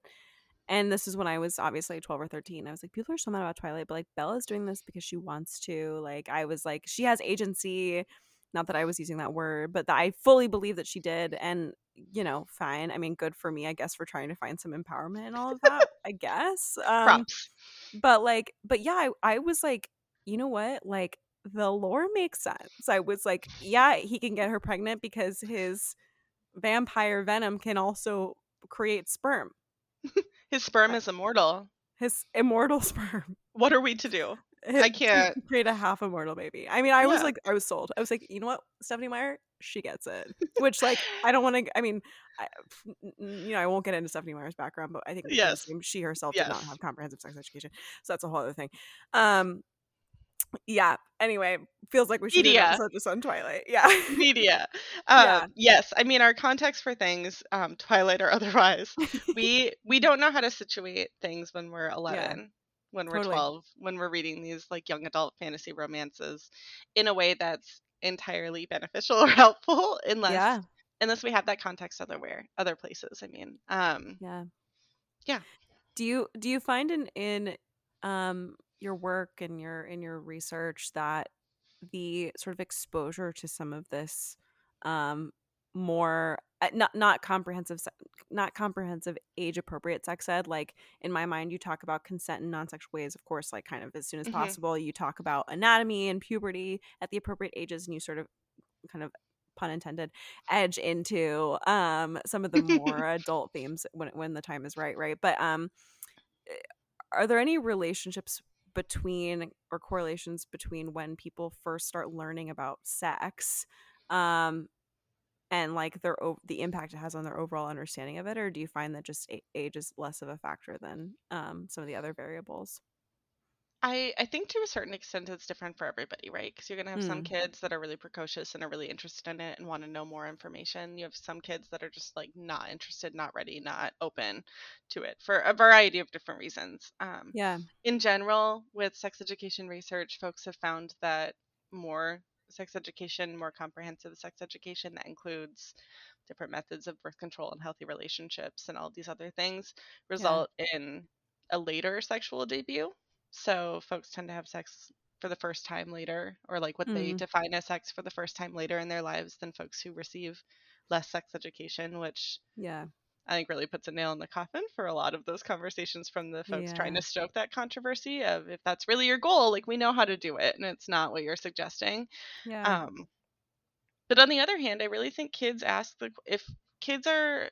And this is when I was obviously 12 or 13. I was like, people are so mad about Twilight, but like Bella's doing this because she wants to. Like, I was like, she has agency. Not that I was using that word, but that I fully believe that she did. And, you know, fine. I mean, good for me, I guess, for trying to find some empowerment and all of that, I guess. Um, props. but like but yeah I, I was like you know what like the lore makes sense i was like yeah he can get her pregnant because his vampire venom can also create sperm His sperm is immortal. his immortal sperm. What are we to do? His- can't- create a half immortal baby. I mean i was like i was sold. I was like you know what stephenie meyer? She gets it. Which like i don't want to i mean I, you know i won't get into stephenie meyer's background but i think Yes. she herself did not have comprehensive sex education. So that's a whole other thing. Um yeah anyway feels like we should do Media. episode just on twilight yeah Media. Uh, Yeah. Yes, I mean our context for things, um, Twilight or otherwise, we we don't know how to situate things when we're 11 when we're Totally. 12 when we're reading these like young adult fantasy romances in a way that's entirely beneficial or helpful unless yeah unless we have that context otherwhere other places i mean um yeah Yeah. do you do you find in in um your work and your in your research that the sort of exposure to some of this um more uh, not not comprehensive not comprehensive age appropriate sex ed like in my mind you talk about consent in non-sexual ways of course like kind of as soon as Mhm. possible you talk about anatomy and puberty at the appropriate ages and you sort of kind of pun intended edge into um some of the more adult themes when when the time is right right but um eh, are there any relationships between or correlations between when people first start learning about sex um and like their the impact it has on their overall understanding of it or do you find that just age is less of a factor than um some of the other variables I I think to a certain extent it's different for everybody, right? Because you're gonna have some Mm. kids that are really precocious and are really interested in it and want to know more information. You have some kids that are just like not interested, not ready, not open to it for a variety of different reasons. Um, Yeah. in general, with sex education research, folks have found that more sex education, more comprehensive sex education that includes different methods of birth control and healthy relationships and all these other things result in a later sexual debut. So folks tend to have sex for the first time later, or like what they Mm. define as sex for the first time later in their lives than folks who receive less sex education, which Yeah. I think really puts a nail in the coffin for a lot of those conversations from the folks trying to stoke that controversy of if that's really your goal, like we know how to do it and it's not what you're suggesting. Yeah. Um, but on the other hand, I really think kids ask the if kids are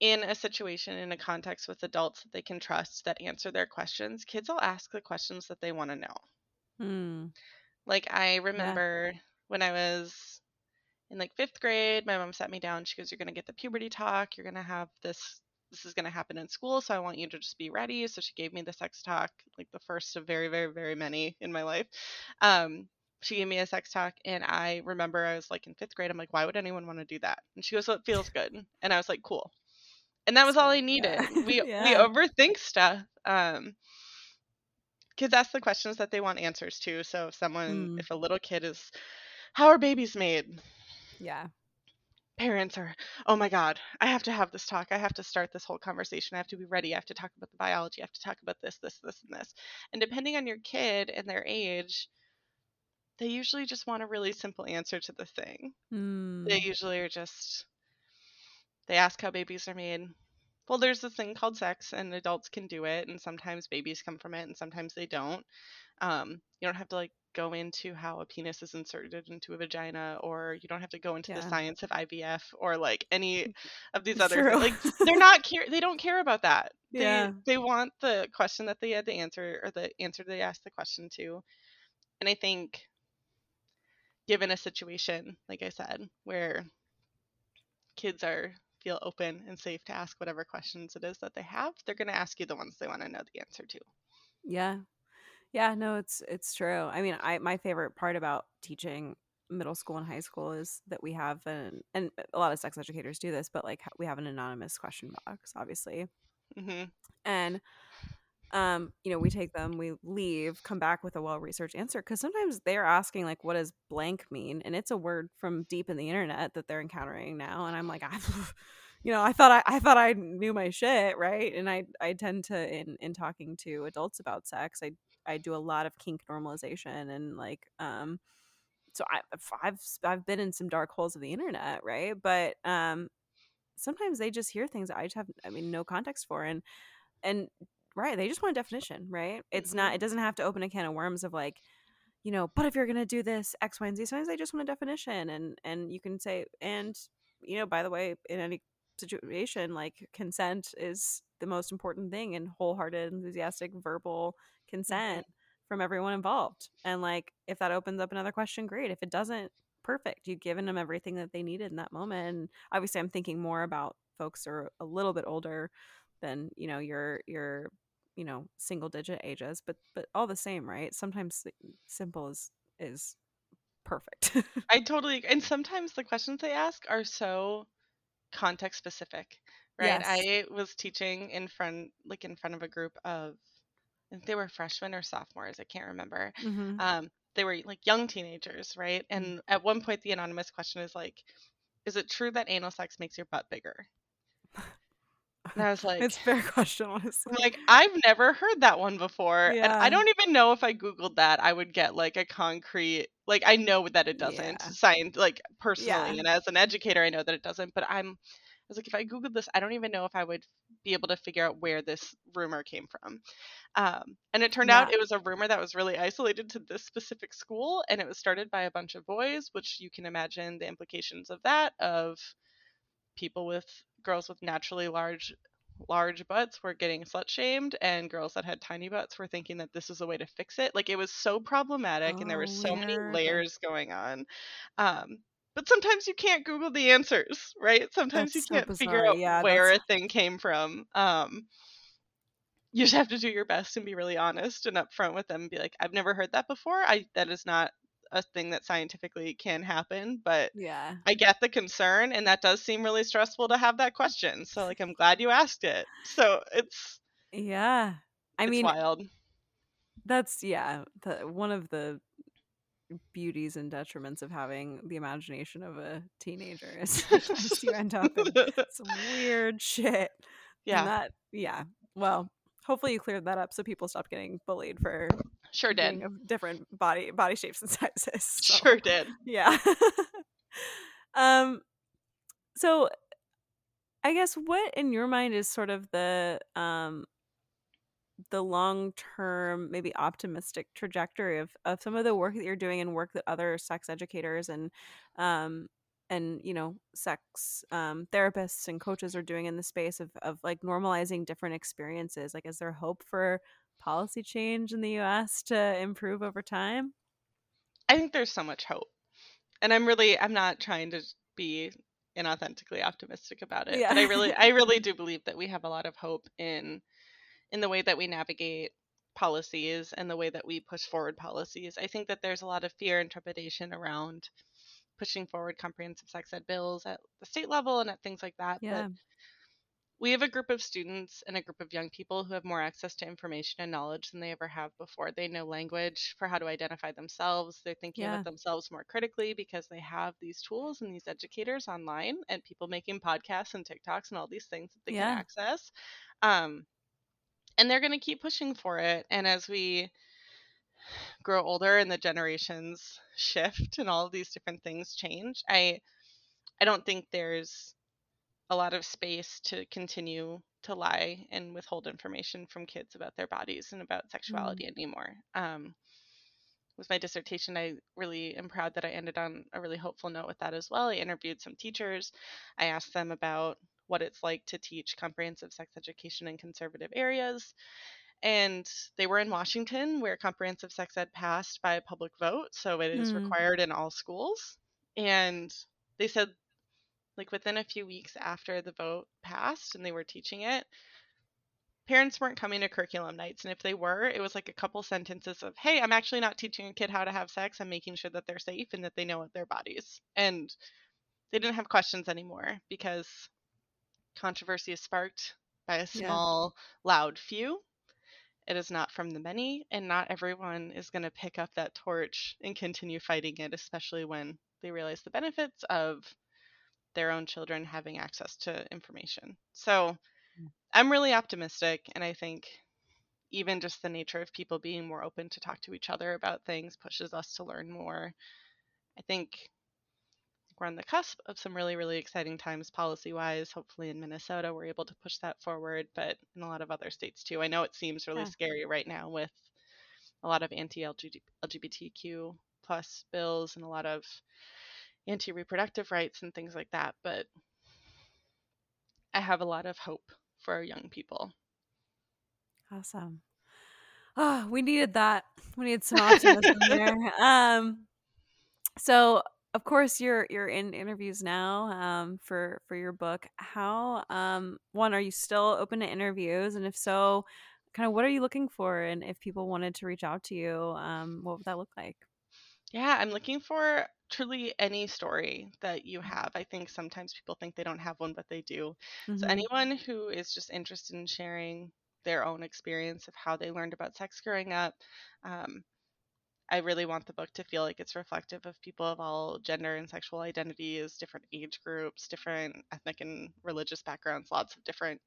in a situation in a context with adults that they can trust that answer their questions, kids will ask the questions that they want to know. Mm. Like I remember when I was in like 5th grade, my mom sat me down. She goes, "You're going to get the puberty talk. You're going to have this this is going to happen in school, so I want you to just be ready." So she gave me the sex talk, like the first of very very very many in my life. Um she gave me a sex talk and I remember I was like in 5th grade. I'm like, "Why would anyone want to do that?" And she goes, "So it feels good." And I was like, "Cool." And that was all I needed. Yeah. We we overthink stuff. Um kids ask the questions that they want answers to. So if someone Mm. if a little kid is how are babies made? Yeah. Parents are, oh my God, I have to have this talk. I have to start this whole conversation. I have to be ready. I have to talk about the biology. I have to talk about this, this, this, and this. And depending on your kid and their age, they usually just want a really simple answer to the thing. They Mm. usually are just, they ask how babies are made. Well, there's this thing called sex, and adults can do it, and sometimes babies come from it, and sometimes they don't. Um, you don't have to like go into how a penis is inserted into a vagina, or you don't have to go into the science of IVF, or like any of these other true. like they're not care they don't care about that. Yeah. They they want the question that they had to answer, or the answer they asked the question to. And I think, given a situation like I said, where kids are feel open and safe to ask whatever questions it is that they have, they're going to ask you the ones they want to know the answer to. Yeah. Yeah, no, it's it's true. I mean, I my favorite part about teaching middle school and high school is that we have an and a lot of sex educators do this, but like we have an anonymous question box, obviously. hmm And um, you know, we take them, we leave, come back with a well-researched answer cuz sometimes they're asking like what does blank mean? And it's a word from deep in the internet that they're encountering now and I'm like I you know, I thought I, I thought I knew my shit, right? And I I tend to in in talking to adults about sex, I I do a lot of kink normalization and like um so I I've I've been in some dark holes of the internet, right? But um sometimes they just hear things I just have I mean no context for and and right, they just want a definition, right? It's not Mhm. it doesn't have to open a can of worms of like you know, but if you're gonna do this X, Y, and Z, sometimes they just want a definition, and and you can say, and you know, by the way, in any situation, like consent is the most important thing, and wholehearted, enthusiastic, verbal consent from everyone involved. And like, if that opens up another question, great. If it doesn't, perfect. You've given them everything that they needed in that moment. And obviously, I'm thinking more about folks who are a little bit older than you know your your you know single digit ages but but all the same right sometimes simple is is perfect I totally and sometimes the questions they ask are so context specific, right? Yes. I was teaching in front like in front of a group of I think they were freshmen or sophomores, I can't remember. Mhm. Um they were like young teenagers, right? Mm. And at one point the anonymous question is like is it true that anal sex makes your butt bigger? And I was like it's a fair question honestly like I've never heard that one before and I don't even know if I googled that I would get like a concrete like I know that it doesn't Yeah. science like personally Yeah. and as an educator I know that it doesn't but I'm I was like if I googled this I don't even know if I would be able to figure out where this rumor came from um, and it turned out it was a rumor that was really isolated to this specific school and it was started by a bunch of boys which you can imagine the implications of that of people with girls with naturally large large butts were getting slut shamed and girls that had tiny butts were thinking that this was a way to fix it. Like it was so problematic and there were Oh, so many layers going on. Um but sometimes you can't google the answers right? Sometimes That's you can't figure out Yeah, where that's- a thing came from. Um you just have to do your best and be really honest and upfront with them and be like, I've never heard that before. I that is not a thing that scientifically can happen, but Yeah. I get the concern and that does seem really stressful to have that question. So like I'm glad you asked it. So it's Yeah. I it's mean, wild. that's yeah, the, one of the beauties and detriments of having the imagination of a teenager is you end up in some weird shit. yeah, And that yeah. Well, hopefully you cleared that up so people stop getting bullied for sure did. of different body body shapes and sizes. So, Sure did. Yeah. um so I guess what in your mind is sort of the um the long term maybe optimistic trajectory of of some of the work that you're doing and work that other sex educators and um and you know sex um therapists and coaches are doing in the space of of like normalizing different experiences like is there hope for policy change in the US to improve over time I think there's so much hope. And I'm really I'm not trying to be inauthentically optimistic about it. Yeah. But I really I really do believe that we have a lot of hope in in the way that we navigate policies and the way that we push forward policies. I think that there's a lot of fear and trepidation around pushing forward comprehensive sex ed bills at the state level and at things like that. yeah But we have a group of students and a group of young people who have more access to information and knowledge than they ever have before. They know language for how to identify themselves. They're thinking Yeah. about themselves more critically because they have these tools and these educators online and people making podcasts and TikToks and all these things that they Yeah. can access. Um, and they're going to keep pushing for it. And as we grow older and the generations shift and all of these different things change, I I don't think there's a lot of space to continue to lie and withhold information from kids about their bodies and about sexuality anymore. Um, with my dissertation, I really am proud that I ended on a really hopeful note with that as well. I interviewed some teachers. I asked them about what it's like to teach comprehensive sex education in conservative areas. And they were in Washington, where comprehensive sex ed passed by a public vote. So it is Mm. required in all schools. And they said like within a few weeks after the vote passed and they were teaching it parents weren't coming to curriculum nights. And if they were it was like a couple sentences of hey i'm actually not teaching a kid how to have sex. I'm making sure that they're safe and that they know what their bodies. And they didn't have questions anymore because controversy is sparked by a Yeah. small loud few. It is not from the many and not everyone is going to pick up that torch and continue fighting it especially when they realize the benefits of their own children having access to information. So Mm. I'm really optimistic, and I think even just the nature of people being more open to talk to each other about things pushes us to learn more. I think we're on the cusp of some really, really exciting times policy wise. Hopefully, in Minnesota, we're able to push that forward, but in a lot of other states too. I know it seems really Yeah. scary right now with a lot of anti LGBTQ plus bills and a lot of anti reproductive rights and things like that, but I have a lot of hope for our young people. Awesome. Oh, we needed that. We needed some optimism there. Um, so of course you're you're in interviews now um, for for your book. How um, one are you still open to interviews, and if so, kind of what are you looking for? And if people wanted to reach out to you, um, what would that look like? Yeah, I'm looking for truly any story that you have. I think sometimes people think they don't have one, but they do. So Mhm. anyone who is just interested in sharing their own experience of how they learned about sex growing up, um, I really want the book to feel like it's reflective of people of all gender and sexual identities, different age groups, different ethnic and religious backgrounds, lots of different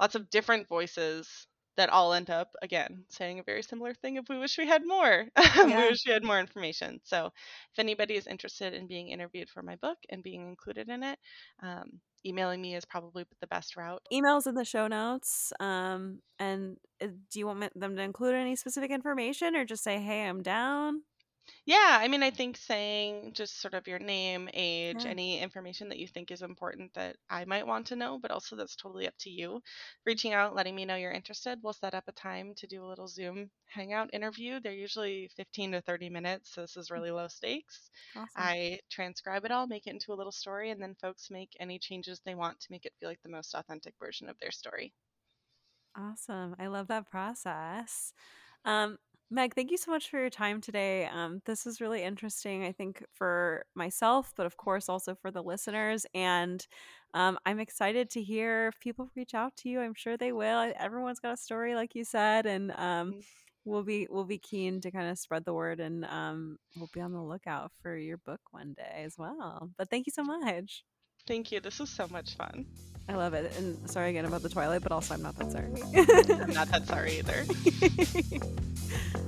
lots of different voices that all end up again saying a very similar thing of we wish we had more. we wish we had more information. So if anybody is interested in being interviewed for my book and being included in it, um, emailing me is probably the best route. Emails in the show notes. Um, and uh, do you want them to include any specific information, or just say, "Hey, I'm down"? Yeah, I mean, I think saying just sort of your name, age, Yeah. any information that you think is important that I might want to know, but also that's totally up to you. Reaching out, letting me know you're interested. We'll set up a time to do a little Zoom hangout interview. They're usually 15 to 30 minutes, so this is really low stakes. Awesome. I transcribe it all, make it into a little story, and then folks make any changes they want to make it feel like the most authentic version of their story. Awesome. I love that process. Um, Meg, thank you so much for your time today. Um, this was really interesting, I think, for myself, but of course also for the listeners. And um, I'm excited to hear if people reach out to you. I'm sure they will. Everyone's got a story, like you said, and um, Mm. we'll be we'll be keen to kind of spread the word, and um, we'll be on the lookout for your book one day as well. But thank you so much. Thank you. This was so much fun. I love it. And sorry again about the Twilight, but also I'm not that sorry. I'm not that sorry either.